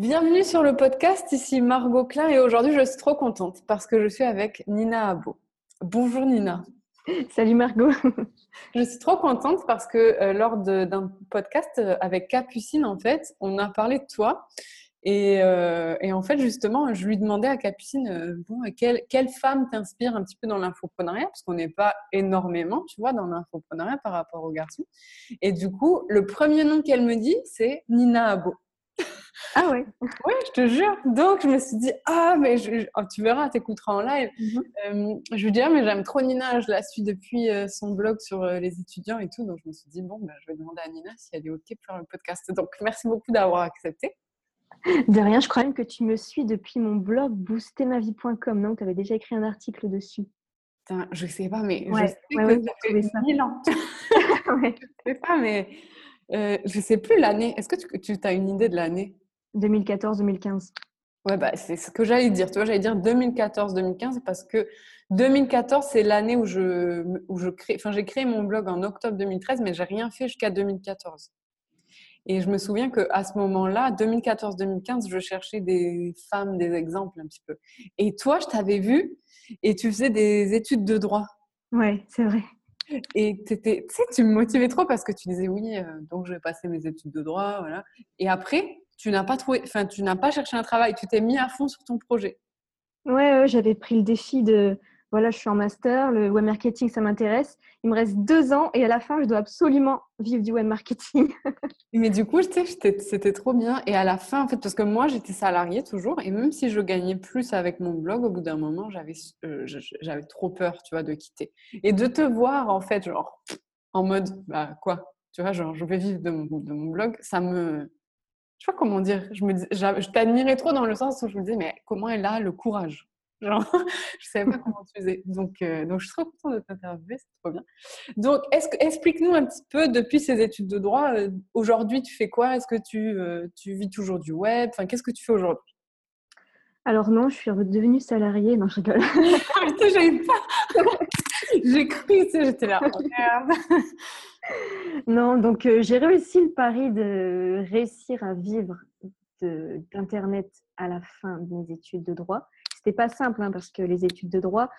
Bienvenue sur le podcast, ici Margot Klein et aujourd'hui je suis trop contente parce que je suis avec Nina Abo. Bonjour Nina. Salut Margot. Je suis trop contente parce que euh, lors d'un podcast euh, avec Capucine, en fait, on a parlé de toi. Et, euh, en fait, justement, je lui demandais à Capucine, bon, quelle, quelle femme t'inspire un petit peu dans l'infoprenariat? Parce qu'on n'est pas énormément, tu vois, dans l'infoprenariat par rapport aux garçons. Et du coup, le premier nom qu'elle me dit, c'est Nina Abo. Ah ouais Oui, je te jure. Donc, je me suis dit, ah, mais oh, tu verras, tu écouteras en live. Mhm. Euh, je lui dis, ah, mais j'aime trop Nina, je la suis depuis euh, son blog sur euh, les étudiants et tout. Donc, je me suis dit, bon, ben, je vais demander à Nina si elle est OK pour faire le podcast. Donc, merci beaucoup d'avoir accepté. De rien, je crois même que tu me suis depuis mon blog boostermavie.com, non Tu avais déjà écrit un article dessus. Putain, je sais pas, mais je sais que ça fait ça. mille ans. ouais. Je sais pas, mais je sais plus l'année. Est-ce que tu, tu as une idée de l'année? 2014-2015. Ouais, bah, c'est ce que j'allais dire. Tu vois, j'allais dire 2014-2015 parce que 2014, c'est l'année où je, où je crée, enfin, j'ai créé mon blog en octobre 2013, mais j'ai rien fait jusqu'à 2014. Et je me souviens qu'à ce moment-là, 2014-2015, je cherchais des femmes, des exemples un petit peu. Et toi, je t'avais vu et tu faisais des études de droit. Ouais, c'est vrai. Et tu sais, tu me motivais trop parce que tu disais oui, euh, donc je vais passer mes études de droit, voilà. Et après, tu n'as pas trouvé, enfin, tu n'as pas cherché un travail, tu t'es mis à fond sur ton projet. Ouais, j'avais pris le défi de, voilà, je suis en master, le web marketing, ça m'intéresse. Il me reste deux ans et à la fin, je dois absolument vivre du web marketing. Mais du coup, c'était trop bien. Et à la fin, en fait, parce que moi, j'étais salariée toujours, et même si je gagnais plus avec mon blog, au bout d'un moment, j'avais euh, j'avais trop peur, tu vois, de quitter. Et de te voir, en fait, genre, en mode, bah quoi, tu vois, genre, je vais vivre de mon blog, ça me, je sais pas comment dire, je, me je t'admirais trop dans le sens où je me disais, mais comment elle a le courage? Genre, je savais pas comment tu faisais. Donc, euh, donc, je suis trop contente de t'interviewer, c'est trop bien. Donc, explique-nous un petit peu, depuis ces études de droit, euh, aujourd'hui, tu fais quoi? Est-ce que tu, euh, tu vis toujours du web? Enfin, qu'est-ce que tu fais aujourd'hui? Alors non, je suis redevenue salariée. Non, je rigole. pas... J'ai cru, tu j'étais là. Oh, non, donc euh, j'ai réussi le pari de réussir à vivre d'Internet à la fin de mes études de droit. C'était pas simple hein, parce que les études de droit,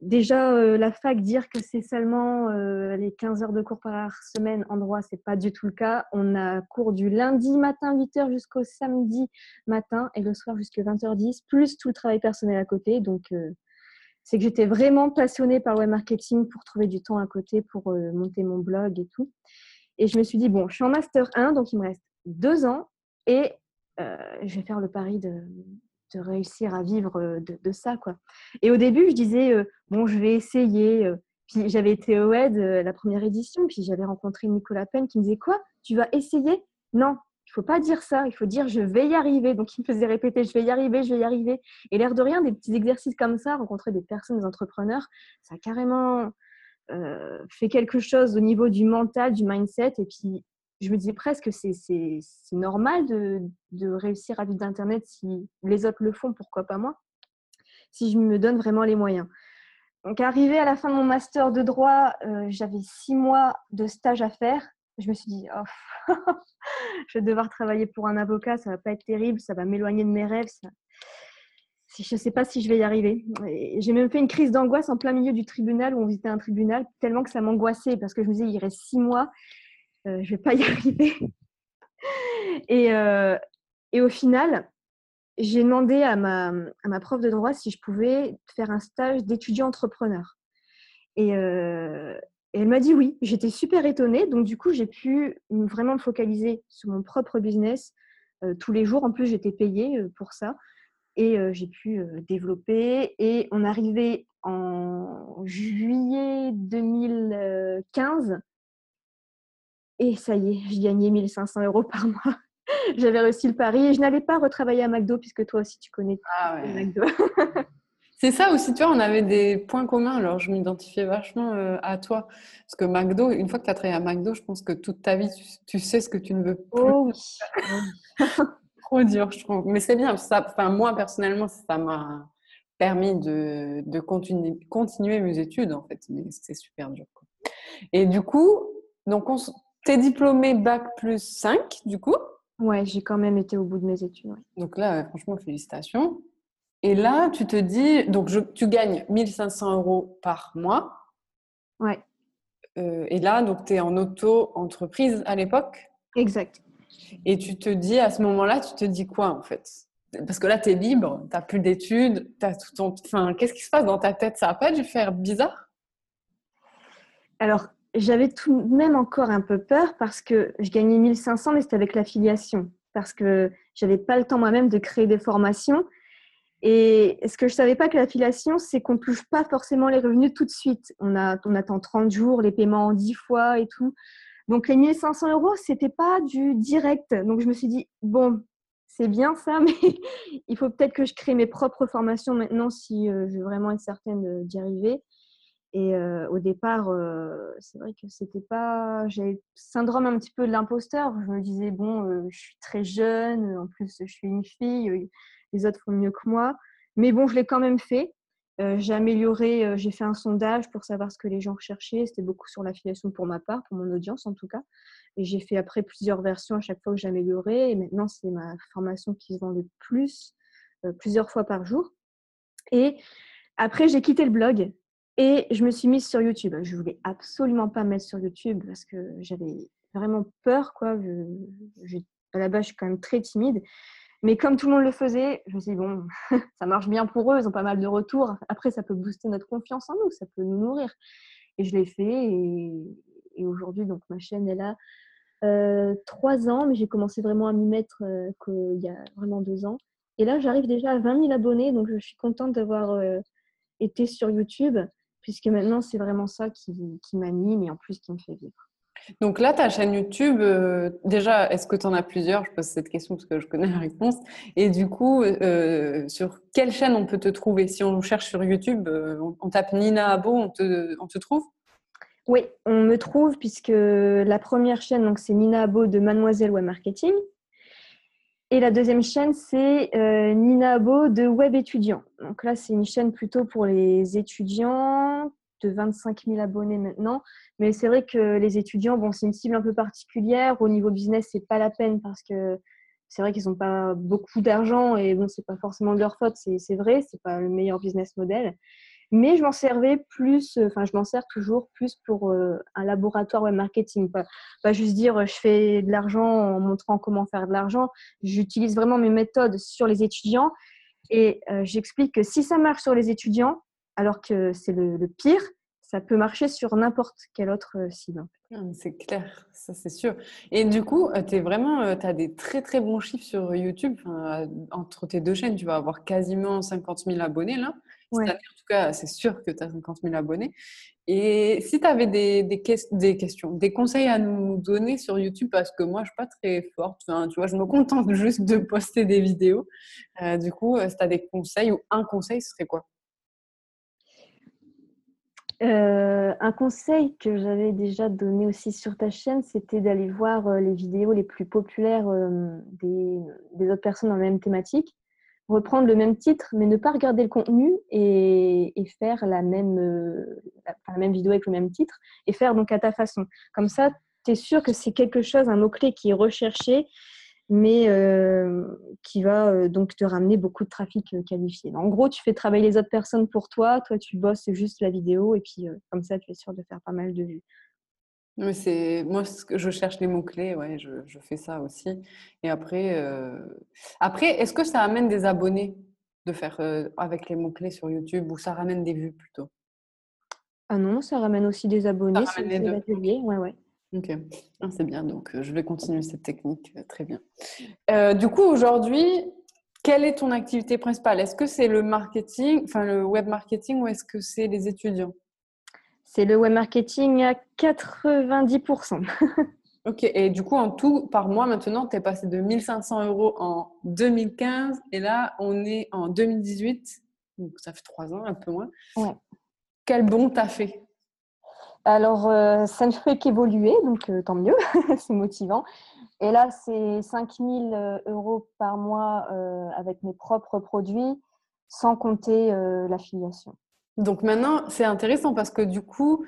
déjà euh, la fac dire que c'est seulement euh, les 15 heures de cours par semaine en droit, c'est pas du tout le cas. On a cours du lundi matin 8h jusqu'au samedi matin et le soir jusqu'à 20h10, plus tout le travail personnel à côté. Donc c'est que j'étais vraiment passionnée par le web marketing pour trouver du temps à côté pour euh, monter mon blog et tout. Et je me suis dit, bon, je suis en master 1, donc il me reste deux ans et euh, je vais faire le pari de, réussir à vivre euh, de, ça. quoi. Et au début, je disais, bon, je vais essayer. Puis j'avais été au WED la première édition, puis j'avais rencontré Nicolas Penn qui me disait, quoi? Tu vas essayer? Non, il faut pas dire ça, il faut dire je vais y arriver. Donc, il me faisait répéter je vais y arriver, je vais y arriver. Et l'air de rien, des petits exercices comme ça, rencontrer des personnes, des entrepreneurs, ça a carrément euh, fait quelque chose au niveau du mental, du mindset. Et puis, je me disais presque que c'est normal de, de, réussir à vivre d'Internet si les autres le font, pourquoi pas moi, si je me donne vraiment les moyens. Donc, arrivé à la fin de mon master de droit, euh, j'avais six mois de stage à faire je me suis dit, oh, je vais devoir travailler pour un avocat, ça va pas être terrible, ça va m'éloigner de mes rêves. Je ne sais pas si je vais y arriver. J'ai même fait une crise d'angoisse en plein milieu du tribunal où on visitait un tribunal, tellement que ça m'angoissait parce que je me disais, il reste six mois, euh, je ne vais pas y arriver. et, euh, et au final, j'ai demandé à ma, à ma prof de droit si je pouvais faire un stage d'étudiant entrepreneur. Et, euh, et elle m'a dit oui. J'étais super étonnée. Donc, du coup, j'ai pu vraiment me focaliser sur mon propre business euh, tous les jours. En plus, j'étais payée euh, pour ça. Et euh, j'ai pu développer. Et on arrivait en juillet 2015. Et ça y est, je gagnais 1500 euros par mois. J'avais réussi le pari et je n'allais pas retravailler à McDo puisque toi aussi tu connais ah McDo. C'est ça aussi, tu vois, on avait des points communs, alors je m'identifiais vachement euh, à toi. Parce que McDo, une fois que tu as travaillé à McDo, je pense que toute ta vie, tu, sais ce que tu ne veux plus. Oh oui. Trop dur, je trouve. Mais c'est bien, ça, enfin, moi personnellement, ça m'a permis de, de continuer, continuer, mes études, en fait. Mais c'est super dur. Et du coup, donc on, t'es diplômé Bac plus 5, du coup? Ouais, j'ai quand même été au bout de mes études. Donc là, franchement, félicitations. Et là, tu te dis, donc tu gagnes 1500 euros par mois. Ouais. Euh, et là, donc tu es en auto-entreprise à l'époque. Exact. Et tu te dis, à ce moment-là, tu te dis quoi en fait? Parce que là, tu es libre, tu n'as plus d'études, tu as tout ton. Enfin, qu'est-ce qui se passe dans ta tête? Ça n'a pas dû faire bizarre? Alors, j'avais tout de même encore un peu peur parce que je gagnais 1500, mais c'était avec l'affiliation. Parce que j'avais pas le temps moi-même de créer des formations. Et ce que je savais pas que l'affiliation, c'est qu'on ne touche pas forcément les revenus tout de suite. On, attend 30 jours, les paiements en 10 fois et tout. Donc les 1500 euros, c'était pas du direct. Donc je me suis dit, bon, c'est bien ça, mais il faut peut-être que je crée mes propres formations maintenant si euh, je veux vraiment être certaine d'y arriver. Et euh, au départ, euh, c'est vrai que c'était pas. J'avais syndrome un petit peu de l'imposteur. Je me disais, bon, je suis très jeune, en plus, je suis une fille les autres font mieux que moi. Mais bon, je l'ai quand même fait. Euh, j'ai amélioré, euh, j'ai fait un sondage pour savoir ce que les gens recherchaient. C'était beaucoup sur l'affiliation pour ma part, pour mon audience en tout cas. Et j'ai fait après plusieurs versions à chaque fois que j'améliorais. Et maintenant, c'est ma formation qui se vend le plus, euh, plusieurs fois par jour. Et après, j'ai quitté le blog et je me suis mise sur YouTube. Je voulais absolument pas me mettre sur YouTube parce que j'avais vraiment peur. Quoi. à la base, je suis quand même très timide. Mais comme tout le monde le faisait, je me suis dit, bon, ça marche bien pour eux, ils ont pas mal de retours. Après, ça peut booster notre confiance en nous, ça peut nous nourrir. Et je l'ai fait. Et, aujourd'hui, donc ma chaîne est là. Euh, trois ans, mais j'ai commencé vraiment à m'y mettre euh, il y a vraiment deux ans. Et là, j'arrive déjà à 20 000 abonnés, donc je suis contente d'avoir euh, été sur YouTube, puisque maintenant, c'est vraiment ça qui m'anime et en plus qui me fait vivre. Donc là, ta chaîne YouTube, euh, déjà, est-ce que tu en as plusieurs? Je pose cette question parce que je connais la réponse. Et du coup, euh, sur quelle chaîne on peut te trouver? Si on cherche sur YouTube, euh, on, tape Nina Abo, on te, trouve? Oui, on me trouve puisque la première chaîne, donc c'est Nina Abo de Mademoiselle Web Marketing. Et la deuxième chaîne, c'est Nina Abo de Web Étudiant. Donc là, c'est une chaîne plutôt pour les étudiants de 25 000 abonnés maintenant. Mais c'est vrai que les étudiants, bon, c'est une cible un peu particulière. Au niveau business, c'est pas la peine parce que c'est vrai qu'ils n'ont pas beaucoup d'argent et bon, c'est pas forcément de leur faute, c'est vrai, c'est pas le meilleur business model. Mais je m'en servais plus, enfin, je m'en sers toujours plus pour euh, un laboratoire web marketing. Pas, juste dire je fais de l'argent en montrant comment faire de l'argent. J'utilise vraiment mes méthodes sur les étudiants et euh, j'explique que si ça marche sur les étudiants, alors que c'est le, pire, ça peut marcher sur n'importe quelle autre euh, cible. Ah, c'est clair, ça c'est sûr. Et du coup, euh, tu vraiment, euh, as des très très bons chiffres sur YouTube. entre tes deux chaînes, tu vas avoir quasiment 50 000 abonnés là. en tout cas, c'est sûr que tu as 50 000 abonnés. Et si tu avais des, des, questions, des conseils à nous donner sur YouTube, parce que moi, je ne suis pas très forte, tu vois, je me contente juste de poster des vidéos. du coup, si tu as des conseils ou un conseil, ce serait quoi? Euh, un conseil que j'avais déjà donné aussi sur ta chaîne, c'était d'aller voir euh, les vidéos les plus populaires euh, des, autres personnes dans la même thématique, reprendre le même titre, mais ne pas regarder le contenu et, faire la même, la, même vidéo avec le même titre et faire donc à ta façon. Comme ça, tu es sûr que c'est quelque chose, un mot-clé qui est recherché mais euh, qui va euh, donc te ramener beaucoup de trafic euh, qualifié. En gros, tu fais travailler les autres personnes pour toi, toi tu bosses juste la vidéo et puis comme ça tu es sûr de faire pas mal de vues. Mais c'est moi je cherche les mots clés, ouais, je, je fais ça aussi. Et après, après, est-ce que ça amène des abonnés de faire avec les mots clés sur YouTube ou ça ramène des vues plutôt? Ah non, ça ramène aussi des abonnés. C'est l'atelier, ouais, ouais. Ok, ah, c'est bien. Donc, euh, je vais continuer cette technique. Euh, très bien. Euh, du coup, aujourd'hui, quelle est ton activité principale? Est-ce que c'est le marketing, enfin le web marketing, ou est-ce que c'est les étudiants? C'est le web marketing à 90%. ok, et du coup, en tout, par mois, maintenant, tu es passé de 1500 euros en 2015, et là, on est en 2018, donc ça fait trois ans, un peu moins. Ouais. Quel bon t'as fait? Alors, euh, ça ne fait qu'évoluer, donc euh, tant mieux, c'est motivant. Et là, c'est 5000 euh, euros par mois avec mes propres produits, sans compter l'affiliation. Donc maintenant, c'est intéressant parce que du coup,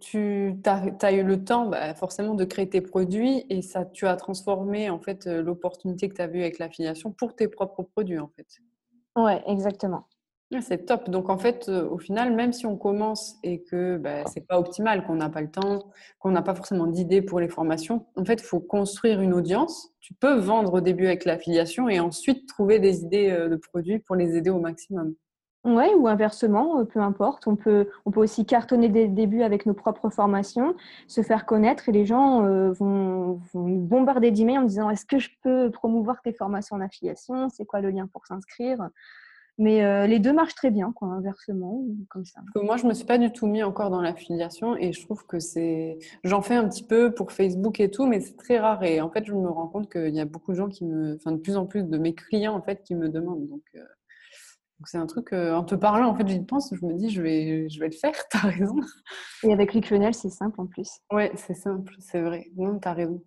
tu as, eu le temps bah, forcément de créer tes produits et ça, tu as transformé en fait l'opportunité que tu as vue avec l'affiliation pour tes propres produits en fait. Ouais, exactement. C'est top. Donc en fait, euh, au final, même si on commence et que bah, c'est pas optimal, qu'on n'a pas le temps, qu'on n'a pas forcément d'idées pour les formations, en fait, il faut construire une audience. Tu peux vendre au début avec l'affiliation et ensuite trouver des idées de produits pour les aider au maximum. Oui, ou inversement, euh, peu importe. On peut, on peut aussi cartonner dès le début avec nos propres formations, se faire connaître et les gens euh, vont, bombarder d'emails en disant est-ce que je peux promouvoir tes formations en affiliation? C'est quoi le lien pour s'inscrire? Mais euh, les deux marchent très bien, quoi, inversement, comme ça. moi, je me suis pas du tout mis encore dans l'affiliation et je trouve que c'est. J'en fais un petit peu pour Facebook et tout, mais c'est très rare. Et en fait, je me rends compte qu'il y a beaucoup de gens qui me. Enfin, de plus en plus de mes clients, en fait, qui me demandent. Donc, c'est un truc, euh, en te parlant, en fait, j'y pense, je me dis, je vais, je vais le faire, tu as raison. Et avec Clickfunnels, c'est simple en plus. Ouais, c'est simple, c'est vrai. Non, tu as raison.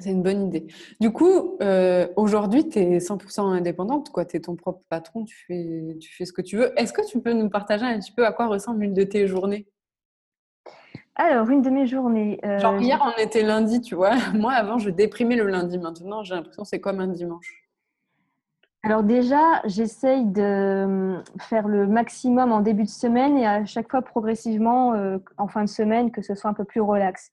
C'est une bonne idée. Du coup, euh, aujourd'hui, tu es 100% indépendante, tu es ton propre patron, tu fais, tu fais ce que tu veux. Est-ce que tu peux nous partager un petit peu à quoi ressemble une de tes journées? Alors, une de mes journées. Euh, Genre, hier, on était lundi, tu vois. Moi, avant, je déprimais le lundi. Maintenant, j'ai l'impression que c'est comme un dimanche. Alors déjà, j'essaye de euh, faire le maximum en début de semaine et à chaque fois progressivement euh, en fin de semaine que ce soit un peu plus relax.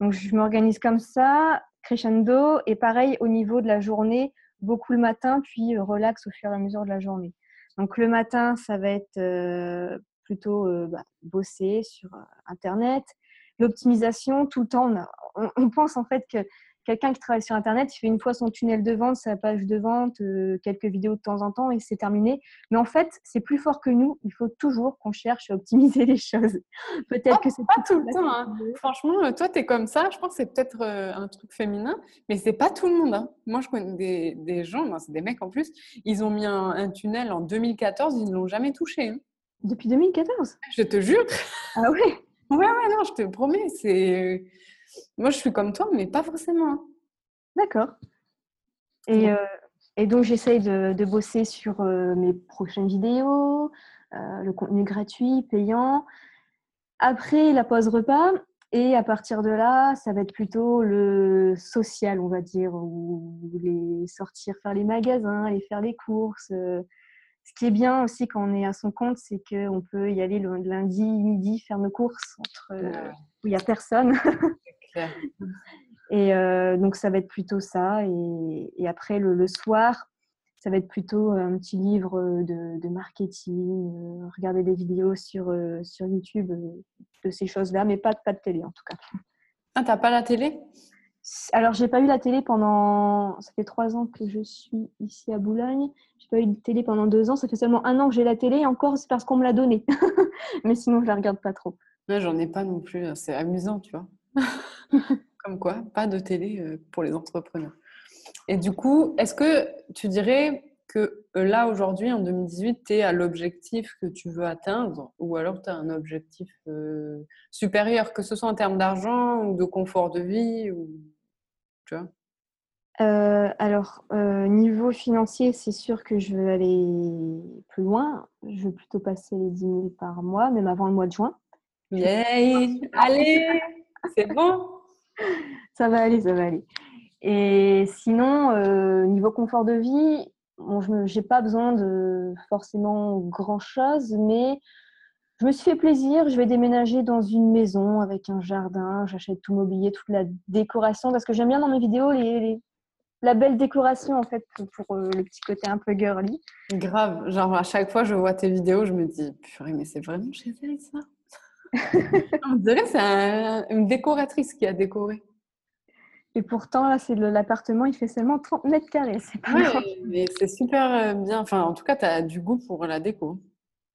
Donc je m'organise comme ça, crescendo et pareil au niveau de la journée, beaucoup le matin puis euh, relax au fur et à mesure de la journée. Donc le matin, ça va être plutôt bah, bosser sur Internet, l'optimisation tout le temps. on, pense en fait que quelqu'un qui travaille sur Internet, il fait une fois son tunnel de vente, sa page de vente, euh, quelques vidéos de temps en temps et c'est terminé. Mais en fait, c'est plus fort que nous. Il faut toujours qu'on cherche à optimiser les choses. Peut-être que c'est pas tout le temps. Hein. Franchement, euh, toi, tu es comme ça. Je pense que c'est peut-être euh, un truc féminin, mais c'est pas tout le monde. Hein. Moi, je connais des, gens, c'est des mecs en plus, ils ont mis un, tunnel en 2014, ils ne l'ont jamais touché. Hein. Depuis 2014 Je te jure. Ah oui Ouais, ouais, non, je te promets. C'est moi, je suis comme toi, mais pas forcément. Hein. D'accord. Et, euh, et, donc, j'essaye de, de, bosser sur euh, mes prochaines vidéos, euh, le contenu gratuit, payant. Après la pause repas, et à partir de là, ça va être plutôt le social, on va dire, ou les sortir faire les magasins, aller faire les courses. Ce qui est bien aussi quand on est à son compte, c'est qu'on peut y aller le lundi midi faire nos courses entre, où il n'y a personne. Et euh, donc, ça va être plutôt ça. Et, après, le, soir, ça va être plutôt un petit livre de, marketing, euh, regarder des vidéos sur, euh, sur YouTube de ces choses-là, mais pas, pas de télé en tout cas. Ah, t'as pas la télé? Alors, j'ai pas eu la télé pendant. Ça fait trois ans que je suis ici à Boulogne. J'ai pas eu de télé pendant deux ans. Ça fait seulement un an que j'ai la télé. Encore, c'est parce qu'on me l'a donnée. mais sinon, je la regarde pas trop. j'en ai pas non plus. C'est amusant, tu vois. Comme quoi, pas de télé euh, pour les entrepreneurs. Et du coup, est-ce que tu dirais que euh, là, aujourd'hui, en 2018, tu es à l'objectif que tu veux atteindre ou alors tu as un objectif euh, supérieur, que ce soit en termes d'argent ou de confort de vie ou... Tu vois? Alors, niveau financier, c'est sûr que je veux aller plus loin. Je veux plutôt passer les 10 000 par mois, même avant le mois de juin. Yay Allez C'est bon? Ça va aller, ça va aller. Et sinon, euh, niveau confort de vie, bon, je n'ai pas besoin de forcément grand-chose, mais je me suis fait plaisir. Je vais déménager dans une maison avec un jardin. J'achète tout mobilier, toute la décoration, parce que j'aime bien dans mes vidéos les, la belle décoration, en fait, pour, euh, le petit côté un peu girly. Grave. Genre, à chaque fois, je vois tes vidéos, je me dis, purée, mais c'est vraiment chez elle, ça? On dirait que c'est une décoratrice qui a décoré. Et pourtant, là, c'est l'appartement, il fait seulement 30 mètres carrés. C'est pas mais c'est super euh, bien. Enfin, en tout cas, tu as du goût pour la déco.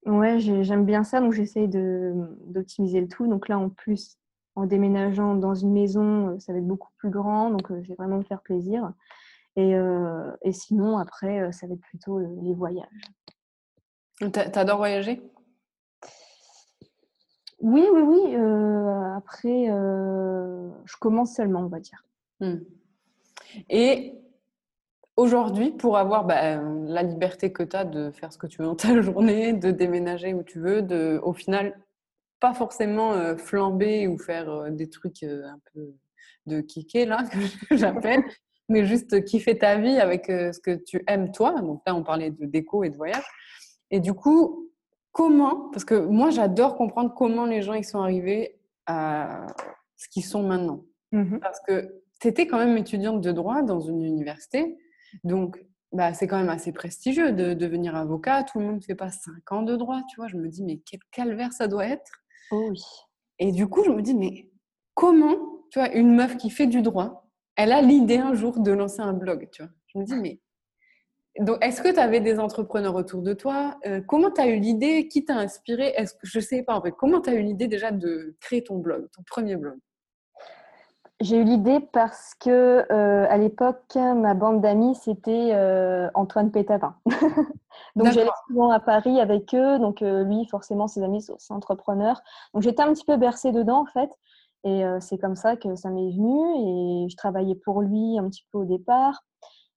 Ouais, j'aime bien ça, donc j'essaye d'optimiser le tout. Donc là, en plus, en déménageant dans une maison, euh, ça va être beaucoup plus grand, donc euh, je vais vraiment me faire plaisir. Et, et sinon, après, ça va être plutôt les voyages. T'adores voyager? Oui, oui, oui. Euh, après, euh, je commence seulement, on va dire. Hmm. Et aujourd'hui, pour avoir bah, la liberté que tu as de faire ce que tu veux dans ta journée, de déménager où tu veux, de, au final, pas forcément euh, flamber ou faire des trucs un peu de kicker, là, que j'appelle, mais juste kiffer ta vie avec ce que tu aimes toi. Donc là, on parlait de déco et de voyage. Et du coup, comment, parce que moi, j'adore comprendre comment les gens ils sont arrivés à ce qu'ils sont maintenant. Mmh parce que tu étais quand même étudiante de droit dans une université. Donc, bah, c'est quand même assez prestigieux de devenir avocat. Tout le monde ne fait pas cinq ans de droit, tu vois. Je me dis, mais quel calvaire ça doit être. Oh oui. Et du coup, je me dis, mais comment, tu vois, une meuf qui fait du droit, elle a l'idée un jour de lancer un blog, tu vois. Je me dis, mais. Donc, est-ce que tu avais des entrepreneurs autour de toi? Euh, Comment tu as eu l'idée? Qui t'a inspiré? Est-ce que je sais pas en fait Comment tu as eu l'idée déjà de créer ton blog, ton premier blog? J'ai eu l'idée parce que euh, à l'époque, ma bande d'amis c'était euh, Antoine Pétavin. donc j'allais souvent à Paris avec eux. Donc lui, forcément, ses amis sont entrepreneurs. Donc j'étais un petit peu bercée dedans en fait. Et c'est comme ça que ça m'est venu. Et je travaillais pour lui un petit peu au départ.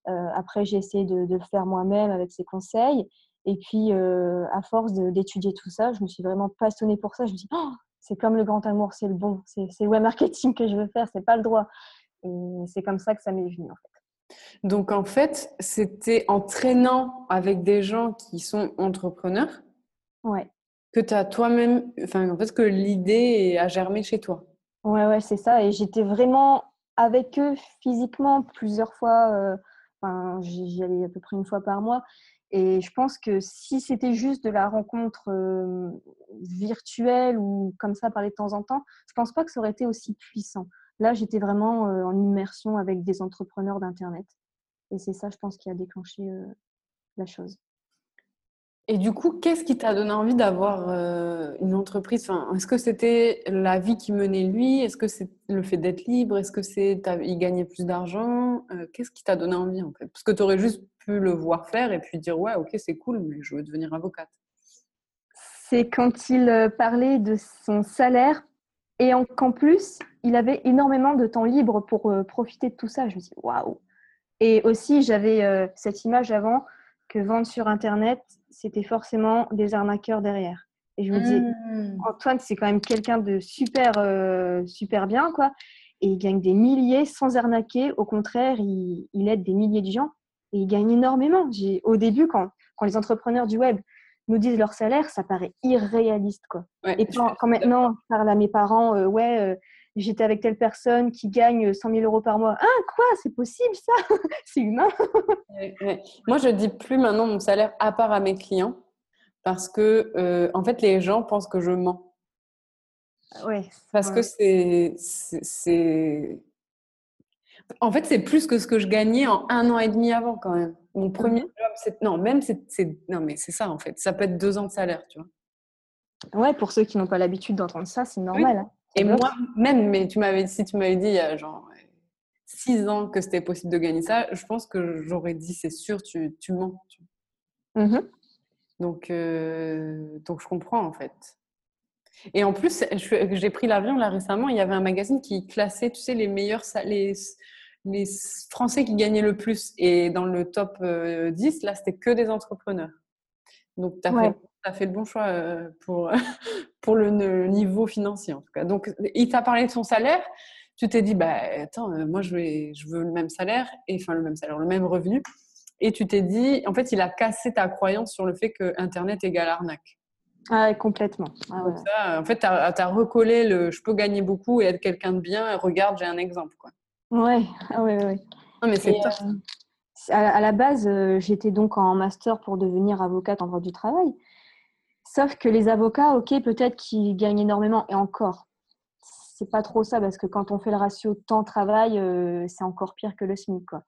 Après, j'ai essayé de, de, le faire moi-même avec ses conseils. Et puis, à force d'étudier tout ça, je me suis vraiment passionnée pour ça. Je me suis dit, oh, c'est comme le grand amour, c'est le bon, c'est le web marketing que je veux faire, c'est pas le droit. Et c'est comme ça que ça m'est venu en fait. Donc en fait, c'était en traînant avec des gens qui sont entrepreneurs ouais. que tu as toi-même, enfin en fait que l'idée a germé chez toi. Ouais, ouais, c'est ça. Et j'étais vraiment avec eux physiquement plusieurs fois. Euh, j'y allais à peu près une fois par mois. Et je pense que si c'était juste de la rencontre virtuelle ou comme ça, parler de temps en temps, je pense pas que ça aurait été aussi puissant. Là, j'étais vraiment en immersion avec des entrepreneurs d'Internet. Et c'est ça, je pense, qui a déclenché la chose. Et du coup, qu'est-ce qui t'a donné envie d'avoir une entreprise? Enfin, Est-ce que c'était la vie qui menait lui? Est-ce que c'est le fait d'être libre? Est-ce que c'est il gagnait plus d'argent? Qu'est-ce qui t'a donné envie en fait? Parce que tu aurais juste pu le voir faire et puis dire ouais, ok, c'est cool, mais je veux devenir avocate. C'est quand il parlait de son salaire et qu'en plus, il avait énormément de temps libre pour profiter de tout ça. Je me dis waouh! Et aussi, j'avais cette image avant que vendre sur Internet, c'était forcément des arnaqueurs derrière. Et je me dis, mmh. Antoine, c'est quand même quelqu'un de super, euh, super bien, quoi. Et il gagne des milliers sans arnaquer. Au contraire, il, aide des milliers de gens et il gagne énormément. Au début, quand, quand les entrepreneurs du web nous disent leur salaire, ça paraît irréaliste, quoi. et quand, maintenant, je parle à mes parents, euh, ouais, euh, j'étais avec telle personne qui gagne 100 000 euros par mois. Ah, quoi C'est possible ça? C'est humain Moi, je dis plus maintenant mon salaire à part à mes clients parce que, euh, en fait, les gens pensent que je mens. Ouais. Parce que c'est. En fait, c'est plus que ce que je gagnais en un an et demi avant, quand même. Mon premier mmh job, c'est. Non, même, c'est. Non, mais c'est ça, en fait. Ça peut être deux ans de salaire, tu vois. Ouais, pour ceux qui n'ont pas l'habitude d'entendre ça, c'est normal. Hein. Et moi, même, mais tu m'avais, si tu m'avais dit il y a genre six ans que c'était possible de gagner ça, je pense que j'aurais dit c'est sûr, tu, tu mens. Mmh donc, euh, donc, je comprends en fait. Et en plus, j'ai pris l'avion là récemment, il y avait un magazine qui classait, tu sais, les meilleurs, les, les Français qui gagnaient le plus. Et dans le top 10, euh, là, c'était que des entrepreneurs. Donc, tu as fait as fait le bon choix euh, pour, pour le niveau financier, en tout cas. Donc, il t'a parlé de son salaire. Tu t'es dit, bah, attends, euh, moi, je, vais, je veux le même salaire, et enfin, le même salaire, le même revenu. Et tu t'es dit, en fait, il a cassé ta croyance sur le fait que Internet égale arnaque. Ah, complètement. Ah, ça, en fait, tu as, recollé le je peux gagner beaucoup et être quelqu'un de bien. Regarde, j'ai un exemple. Quoi. Ouais, ah, ouais, ouais. Non, mais c'est. Euh, à, la base, j'étais donc en master pour devenir avocate en droit du travail. Sauf que les avocats, ok, peut-être qu'ils gagnent énormément, et encore, c'est pas trop ça, parce que quand on fait le ratio temps-travail, euh, c'est encore pire que le SMIC, quoi.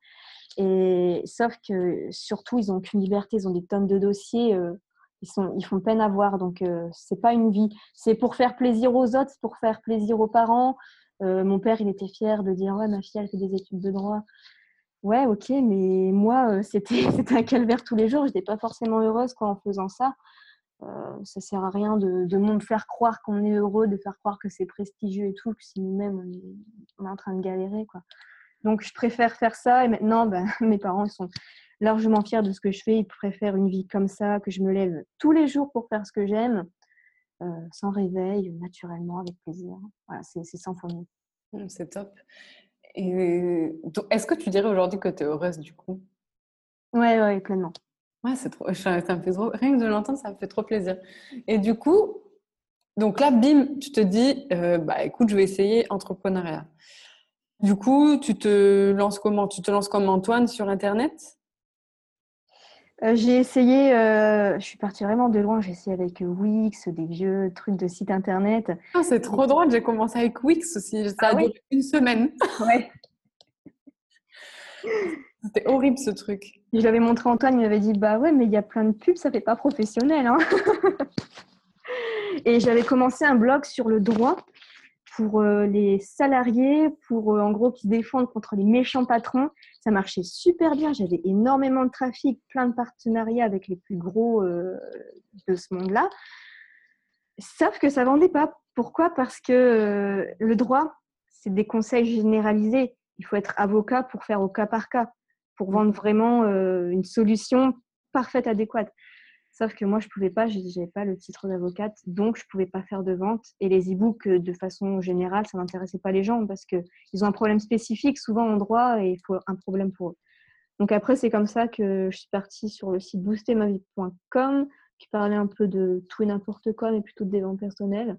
Et sauf que surtout, ils n'ont qu'une liberté, ils ont des tonnes de dossiers, euh, ils, font peine à voir, donc euh, c'est pas une vie. C'est pour faire plaisir aux autres, pour faire plaisir aux parents. mon père, il était fier de dire ouais, ma fille, elle fait des études de droit. Ouais, ok, mais moi, c'était un calvaire tous les jours. Je n'étais pas forcément heureuse en faisant ça. Euh, ça sert à rien de, de faire croire qu'on est heureux, de faire croire que c'est prestigieux et tout, que si nous-mêmes on est, en train de galérer. Quoi. Donc, je préfère faire ça. Et maintenant, ben, mes parents ils sont largement fiers de ce que je fais. Ils préfèrent une vie comme ça, que je me lève tous les jours pour faire ce que j'aime, euh, sans réveil, naturellement, avec plaisir. Voilà, c'est sans famille. Mmh, c'est top. Est-ce que tu dirais aujourd'hui que tu es heureuse du coup? Ouais, ouais, pleinement. Ouais, c'est trop, ça me fait trop, rien que de l'entendre, ça me fait trop plaisir. Et du coup, donc là, bim, tu te dis, euh, bah écoute, je vais essayer entrepreneuriat. Du coup, tu te lances comment Tu te lances comme Antoine sur Internet? Euh, J'ai essayé, euh, je suis partie vraiment de loin, j'ai essayé avec Wix, des vieux trucs de site Internet. Ah, c'est trop drôle, j'ai commencé avec Wix aussi, ça a ah duré une semaine. Ouais. C'était horrible ce truc. Je l'avais montré à Antoine, il m'avait dit Bah ouais, mais il y a plein de pubs, ça fait pas professionnel. Hein. Et j'avais commencé un blog sur le droit pour euh, les salariés, pour euh, en gros qui défendent contre les méchants patrons. Ça marchait super bien. J'avais énormément de trafic, plein de partenariats avec les plus gros euh, de ce monde-là. Sauf que ça vendait pas. Pourquoi? Parce que le droit, c'est des conseils généralisés. Il faut être avocat pour faire au cas par cas, pour vendre vraiment une solution parfaite, adéquate. Sauf que moi, je pouvais pas, je n'avais pas le titre d'avocate, donc je pouvais pas faire de vente. Et les e-books, euh, de façon générale, ça n'intéressait pas les gens parce qu'ils ont un problème spécifique, souvent en droit, et il faut un problème pour eux. Donc après, c'est comme ça que je suis partie sur le site boostermavie.com qui parlait un peu de tout et n'importe quoi, mais plutôt de des ventes personnelles.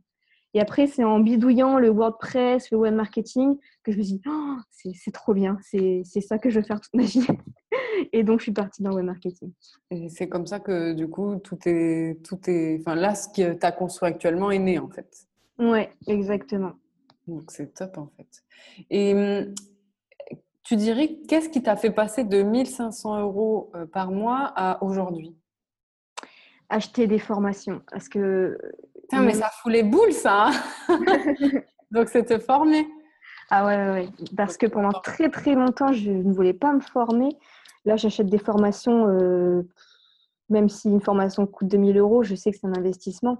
Et après, c'est en bidouillant le WordPress, le web marketing, que je me suis dit, oh, c'est trop bien, c'est ça que je veux faire toute ma vie. Et donc, je suis partie dans le web marketing. Et c'est comme ça que, du coup, tout est, tout est, enfin, là, ce que tu as construit actuellement est né, en fait. Ouais, exactement. Donc, c'est top, en fait. Et hum, tu dirais, qu'est-ce qui t'a fait passer de 1500 euros euh, par mois à aujourd'hui? Acheter des formations. Parce que mais ça fout les boules, ça. Hein. Donc, c'est te former. Ah ouais, ouais, parce que pendant très très longtemps, je ne voulais pas me former. Là, j'achète des formations, euh, même si une formation coûte 2000 euros, je sais que c'est un investissement.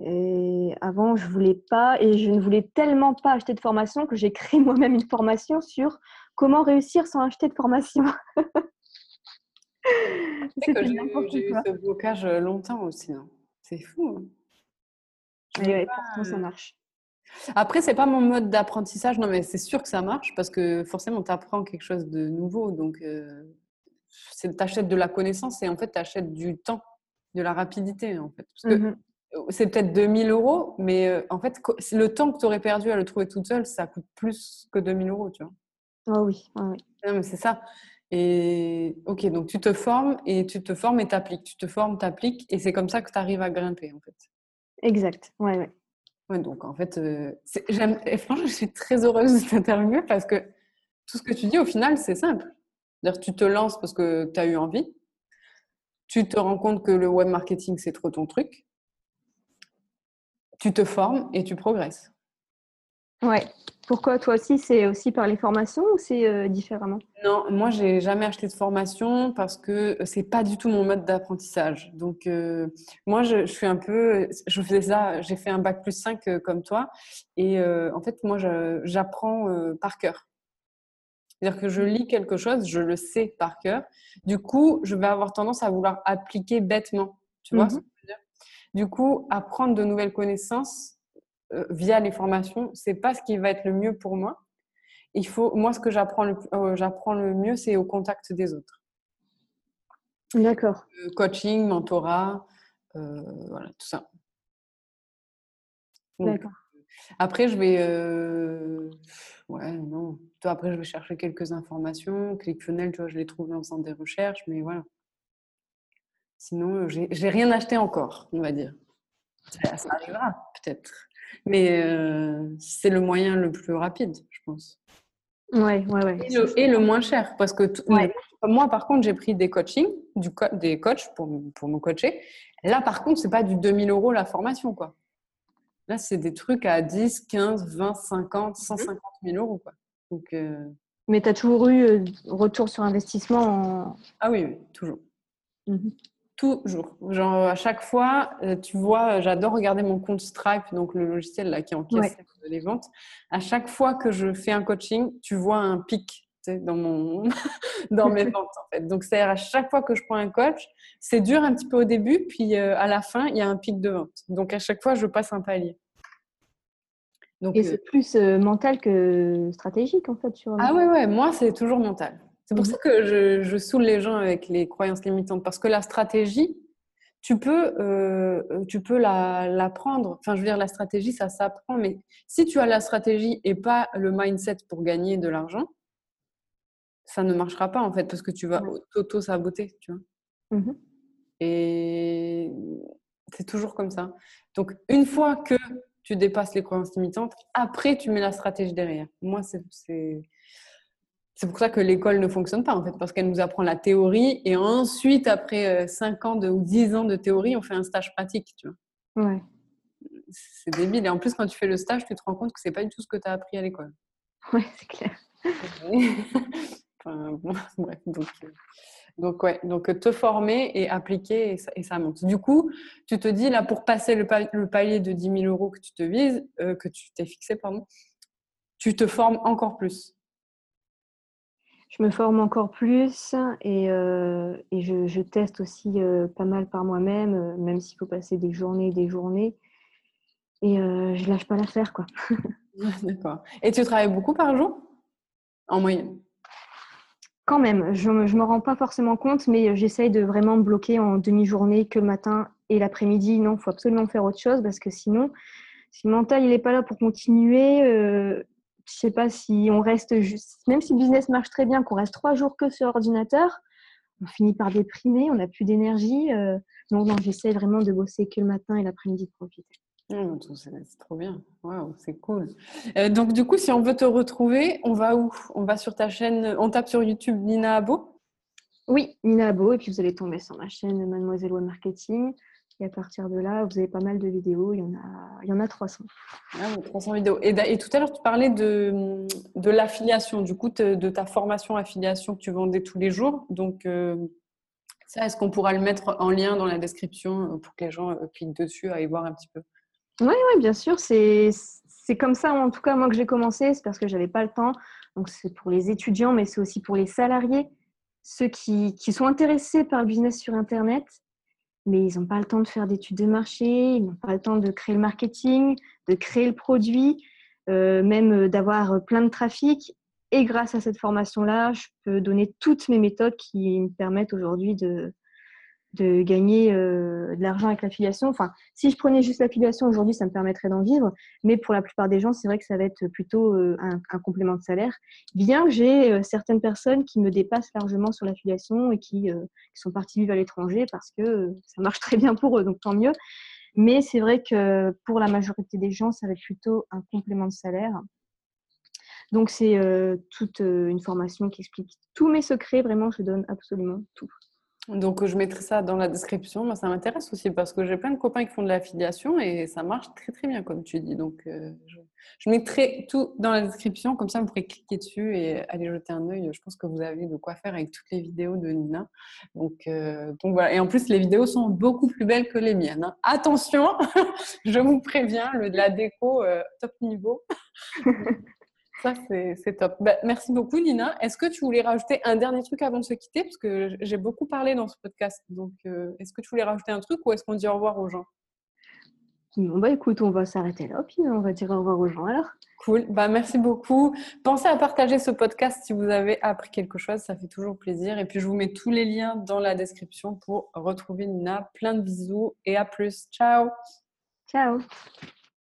Et avant, je voulais pas, et je ne voulais tellement pas acheter de formation que j'ai créé moi-même une formation sur comment réussir sans acheter de formation. c'est que j'ai eu ce blocage longtemps aussi. Hein. C'est fou. Hein. Et pourtant, ça marche. Après, c'est pas mon mode d'apprentissage, non, mais c'est sûr que ça marche parce que forcément, tu apprends quelque chose de nouveau. Donc, euh, tu achètes de la connaissance et en fait, tu achètes du temps, de la rapidité, en fait. Parce que mmh c'est peut-être 2000 euros, mais euh, en fait, le temps que tu aurais perdu à le trouver toute seule, ça coûte plus que 2000 euros, tu vois. Oh oui, oh oui. mais c'est ça. Et ok, donc tu te formes et tu te formes et t'appliques. Tu te formes, t'appliques et c'est comme ça que tu arrives à grimper, en fait. Exact, ouais, ouais. Ouais, donc en fait, euh, franchement, je suis très heureuse de t'interviewer parce que tout ce que tu dis, au final, c'est simple. -dire, tu te lances parce que tu as eu envie. Tu te rends compte que le web marketing, c'est trop ton truc. Tu te formes et tu progresses. Ouais. Pourquoi toi aussi, c'est aussi par les formations ou c'est euh, différemment? Non, moi, j'ai jamais acheté de formation parce que c'est pas du tout mon mode d'apprentissage. Donc, euh, moi, je, suis un peu, je faisais ça, j'ai fait un bac plus 5 euh, comme toi. Et en fait, moi, j'apprends par cœur. C'est-à-dire que je lis quelque chose, je le sais par cœur. Du coup, je vais avoir tendance à vouloir appliquer bêtement. Tu vois ce que je veux dire? Du coup, apprendre de nouvelles connaissances, euh, via les formations, c'est pas ce qui va être le mieux pour moi. Il faut, moi, ce que j'apprends le, euh, j'apprends le mieux, c'est au contact des autres. D'accord. Euh, coaching, mentorat, voilà, tout ça. D'accord. Après, je vais. Ouais, non. Toi, après, je vais chercher quelques informations. ClickFunnels, tu vois, je l'ai trouvé en faisant des recherches, mais voilà. Sinon, j'ai rien acheté encore, on va dire. ça arrivera, peut-être. Mais euh, c'est le moyen le plus rapide, je pense. Ouais, ouais, ouais. Et le, moins cher. Parce que moi, par contre, j'ai pris des coachings, du des coachs pour, pour me coacher. Là, par contre, c'est pas du 2000 euros la formation, quoi. Là, c'est des trucs à 10, 15, 20, 50, 150 000 euros, quoi. Donc, euh, Mais tu as toujours eu euh, retour sur investissement Ah oui, toujours. Mmh Toujours. Genre, à chaque fois, euh, tu vois, j'adore regarder mon compte Stripe, donc le logiciel là, qui encaisse les ventes. À chaque fois que je fais un coaching, tu vois un pic dans, mon... dans mes ventes. En fait. Donc, c'est-à-dire, à chaque fois que je prends un coach, c'est dur un petit peu au début, puis euh, à la fin, il y a un pic de vente. Donc, à chaque fois, je passe un palier. Donc, Et c'est euh, plus mental que stratégique, en fait. Sur... Ah ouais, ouais, moi, c'est toujours mental. C'est pour mmh. ça que je, je, saoule les gens avec les croyances limitantes, parce que la stratégie, tu peux, euh, tu peux la, prendre. Enfin, je veux dire, la stratégie, ça s'apprend, mais si tu as la stratégie et pas le mindset pour gagner de l'argent, ça ne marchera pas en fait, parce que tu vas t'auto-saboter, tu vois. Mmh et c'est toujours comme ça. Donc, une fois que tu dépasses les croyances limitantes, après, tu mets la stratégie derrière. Moi, c'est c'est pour ça que l'école ne fonctionne pas, en fait, parce qu'elle nous apprend la théorie et ensuite, après 5 euh, ans de, ou 10 ans de théorie, on fait un stage pratique, tu vois. Ouais. C'est débile. Et en plus, quand tu fais le stage, tu te rends compte que c'est pas du tout ce que tu as appris à l'école. Ouais, c'est clair. enfin, bref, donc, euh, donc, ouais, donc te former et appliquer et ça, monte. Du coup, tu te dis là pour passer le, palier de 10 000 euros que tu te vises, euh, que tu t'es fixé, pardon, tu te formes encore plus je me forme encore plus et, euh, et je, je, teste aussi euh, pas mal par moi-même, euh, même s'il faut passer des journées et des journées. Et je lâche pas l'affaire, quoi. D'accord. Et tu travailles beaucoup par jour? En moyenne? Quand même. Je ne me rends pas forcément compte, mais j'essaye de vraiment me bloquer en demi-journée que le matin et l'après-midi. Non, il faut absolument faire autre chose parce que sinon, si le mental n'est pas là pour continuer, je sais pas si on reste juste, même si le business marche très bien, qu'on reste trois jours que sur l'ordinateur, on finit par déprimer, on n'a plus d'énergie. Euh, donc, non, j'essaie vraiment de bosser que le matin et l'après-midi de profiter. Mmh, c'est trop bien. Waouh, c'est cool. Euh, donc, du coup, si on veut te retrouver, on va où? On va sur ta chaîne, on tape sur YouTube Nina Abo Oui, Nina Abo, et puis vous allez tomber sur ma chaîne Mademoiselle Web Marketing. Et à partir de là, vous avez pas mal de vidéos. Il y en a, il y en a 300. Ah, 300 vidéos. Et, et, tout à l'heure, tu parlais de, de l'affiliation, du coup, de ta formation affiliation que tu vendais tous les jours. Donc, euh, ça, est-ce qu'on pourra le mettre en lien dans la description euh, pour que les gens euh, cliquent dessus, aillent voir un petit peu? Oui, oui, bien sûr. C'est comme ça, en tout cas, moi, que j'ai commencé. C'est parce que j'avais pas le temps. Donc, c'est pour les étudiants, mais c'est aussi pour les salariés, ceux qui, qui sont intéressés par le business sur Internet mais ils n'ont pas le temps de faire d'études de marché, ils n'ont pas le temps de créer le marketing, de créer le produit, euh, même euh, d'avoir euh, plein de trafic. Et grâce à cette formation-là, je peux donner toutes mes méthodes qui me permettent aujourd'hui de, de gagner euh, de l'argent avec l'affiliation. Enfin, si je prenais juste l'affiliation aujourd'hui, ça me permettrait d'en vivre. Mais pour la plupart des gens, c'est vrai que ça va être plutôt euh, un, complément de salaire. Bien que j'ai euh, certaines personnes qui me dépassent largement sur l'affiliation et qui, sont parties vivre à l'étranger parce que ça marche très bien pour eux, donc tant mieux. Mais c'est vrai que pour la majorité des gens, ça va être plutôt un complément de salaire. Donc c'est toute une formation qui explique tous mes secrets. Vraiment, je donne absolument tout. Donc, je mettrai ça dans la description. Moi, ça m'intéresse aussi parce que j'ai plein de copains qui font de l'affiliation et ça marche très, très bien, comme tu dis. Donc, euh, je, mettrai tout dans la description. Comme ça, vous pourrez cliquer dessus et aller jeter un œil. Je pense que vous avez de quoi faire avec toutes les vidéos de Nina. Donc, euh, voilà. Et en plus, les vidéos sont beaucoup plus belles que les miennes. Hein. Attention, je vous préviens, le la déco, euh, top niveau. Ça, c'est top. Bah, merci beaucoup, Nina. Est-ce que tu voulais rajouter un dernier truc avant de se quitter? Parce que j'ai beaucoup parlé dans ce podcast. Donc, euh, est-ce que tu voulais rajouter un truc ou est-ce qu'on dit au revoir aux gens? Bon, bah écoute, on va s'arrêter là, puis on va dire au revoir aux gens alors. Cool. Bah, merci beaucoup. Pensez à partager ce podcast si vous avez appris quelque chose. Ça fait toujours plaisir. Et puis, je vous mets tous les liens dans la description pour retrouver Nina. Plein de bisous et à plus. Ciao. Ciao.